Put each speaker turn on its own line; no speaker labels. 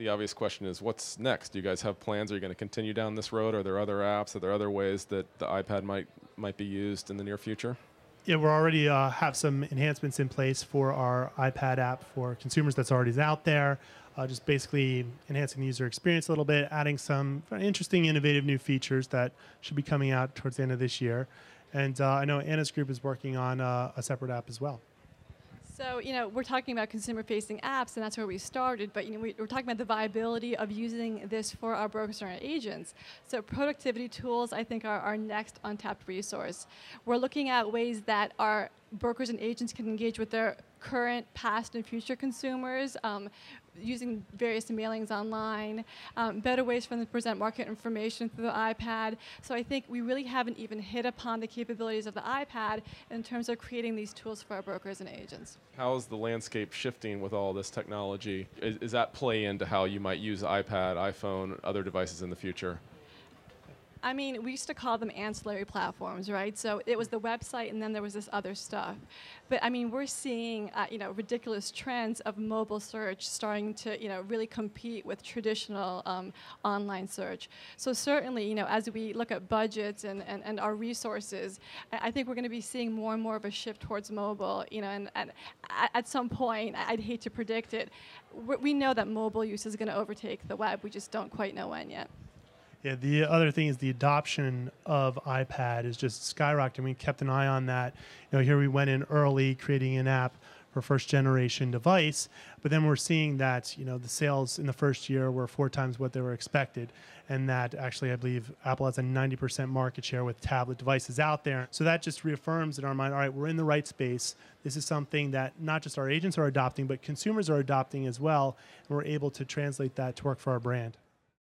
The obvious question is what's next? Do you guys have plans? Are you going to continue down this road? Are there other apps? Are there other ways that the iPad might might be used in the near future?
Yeah, we already uh, have some enhancements in place for our iPad app for consumers that's already out there. Uh, just basically enhancing the user experience a little bit, adding some interesting, innovative new features that should be coming out towards the end of this year. And uh, I know Anna's group is working on uh, a separate app as well.
So, you know, we're talking about consumer-facing apps, and that's where we started. But you know, we, are talking about the viability of using this for our brokers and our agents. So, productivity tools, I think, are our next untapped resource. We're looking at ways that our brokers and agents can engage with their current, past, and future consumers um, using various mailings online, um, better ways for them to present market information through the iPad. So I think we really haven't even hit upon the capabilities of the iPad in terms of creating these tools for our brokers and agents.
How is the landscape shifting with all this technology? Is, is that play into how you might use iPad, iPhone, other devices in the future?
I mean, we used to call them ancillary platforms, right? So it was the website, and then there was this other stuff. But I mean, we're seeing, uh, you know, ridiculous trends of mobile search starting to, you know, really compete with traditional um, online search. So certainly, you know, as we look at budgets and, and, and our resources, I, think we're going to be seeing more and more of a shift towards mobile. You know, and, and at some point, I'd hate to predict it. We know that mobile use is going to overtake the web. We just don't quite know when yet.
Yeah, the other thing is the adoption of iPad is just skyrocketing. We kept an eye on that. You know, here we went in early, creating an app for first generation device, but then we're seeing that you know the sales in the first year were four times what they were expected, and that actually I believe Apple has a 90% market share with tablet devices out there. So that just reaffirms in our mind, all right, we're in the right space. This is something that not just our agents are adopting, but consumers are adopting as well, and we're able to translate that to work for our brand.